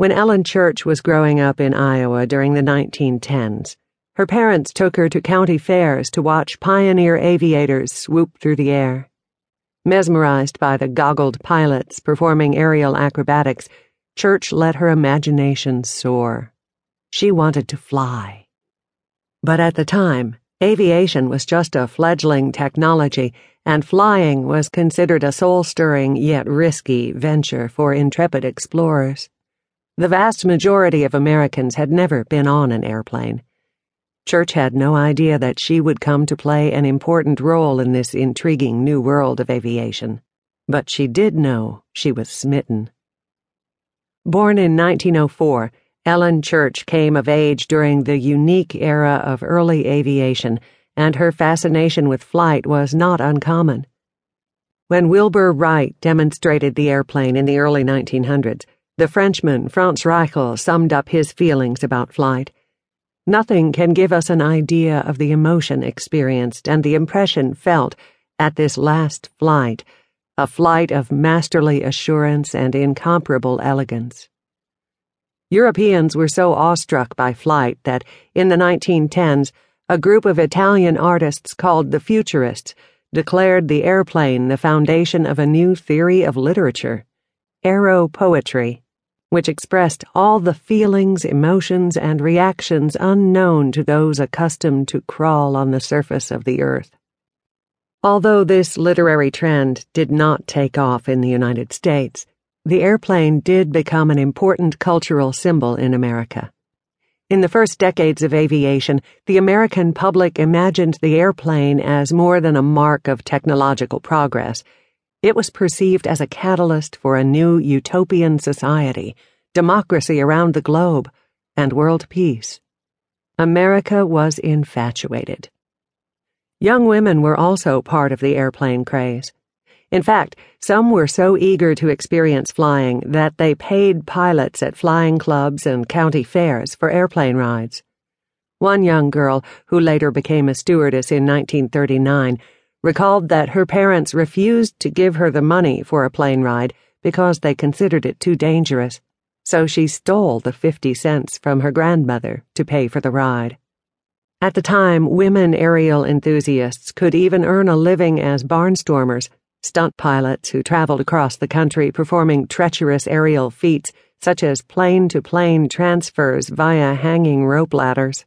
When Ellen Church was growing up in Iowa during the 1910s, her parents took her to county fairs to watch pioneer aviators swoop through the air. Mesmerized by the goggled pilots performing aerial acrobatics, Church let her imagination soar. She wanted to fly. But at the time, aviation was just a fledgling technology, and flying was considered a soul stirring yet risky venture for intrepid explorers. The vast majority of Americans had never been on an airplane. Church had no idea that she would come to play an important role in this intriguing new world of aviation. But she did know she was smitten. Born in 1904, Ellen Church came of age during the unique era of early aviation, and her fascination with flight was not uncommon. When Wilbur Wright demonstrated the airplane in the early 1900s, the Frenchman Franz Reichel summed up his feelings about flight. Nothing can give us an idea of the emotion experienced and the impression felt at this last flight, a flight of masterly assurance and incomparable elegance. Europeans were so awestruck by flight that, in the 1910s, a group of Italian artists called the Futurists declared the airplane the foundation of a new theory of literature, aero poetry which expressed all the feelings, emotions, and reactions unknown to those accustomed to crawl on the surface of the earth. Although this literary trend did not take off in the United States, the airplane did become an important cultural symbol in America. In the first decades of aviation, the American public imagined the airplane as more than a mark of technological progress it was perceived as a catalyst for a new utopian society, democracy around the globe, and world peace. America was infatuated. Young women were also part of the airplane craze. In fact, some were so eager to experience flying that they paid pilots at flying clubs and county fairs for airplane rides. One young girl, who later became a stewardess in 1939, recalled that her parents refused to give her the money for a plane ride because they considered it too dangerous, so she stole the 50 cents from her grandmother to pay for the ride. At the time, women aerial enthusiasts could even earn a living as barnstormers, stunt pilots who traveled across the country performing treacherous aerial feats such as plane to plane transfers via hanging rope ladders.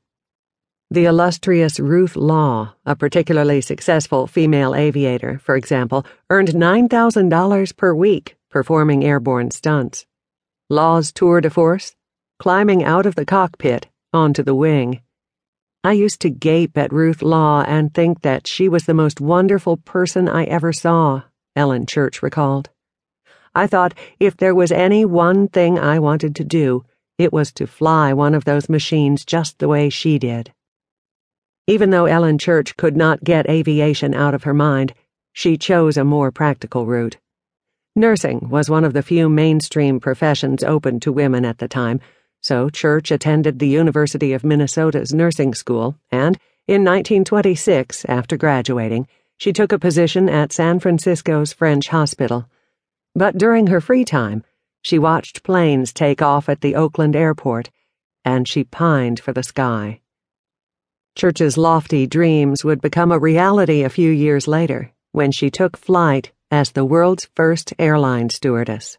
The illustrious Ruth Law, a particularly successful female aviator, for example, earned $9,000 per week performing airborne stunts. Law's tour de force? Climbing out of the cockpit onto the wing. I used to gape at Ruth Law and think that she was the most wonderful person I ever saw, Ellen Church recalled. I thought if there was any one thing I wanted to do, it was to fly one of those machines just the way she did. Even though Ellen Church could not get aviation out of her mind, she chose a more practical route. Nursing was one of the few mainstream professions open to women at the time, so Church attended the University of Minnesota's nursing school, and in 1926, after graduating, she took a position at San Francisco's French Hospital. But during her free time, she watched planes take off at the Oakland airport, and she pined for the sky. Church's lofty dreams would become a reality a few years later when she took flight as the world's first airline stewardess.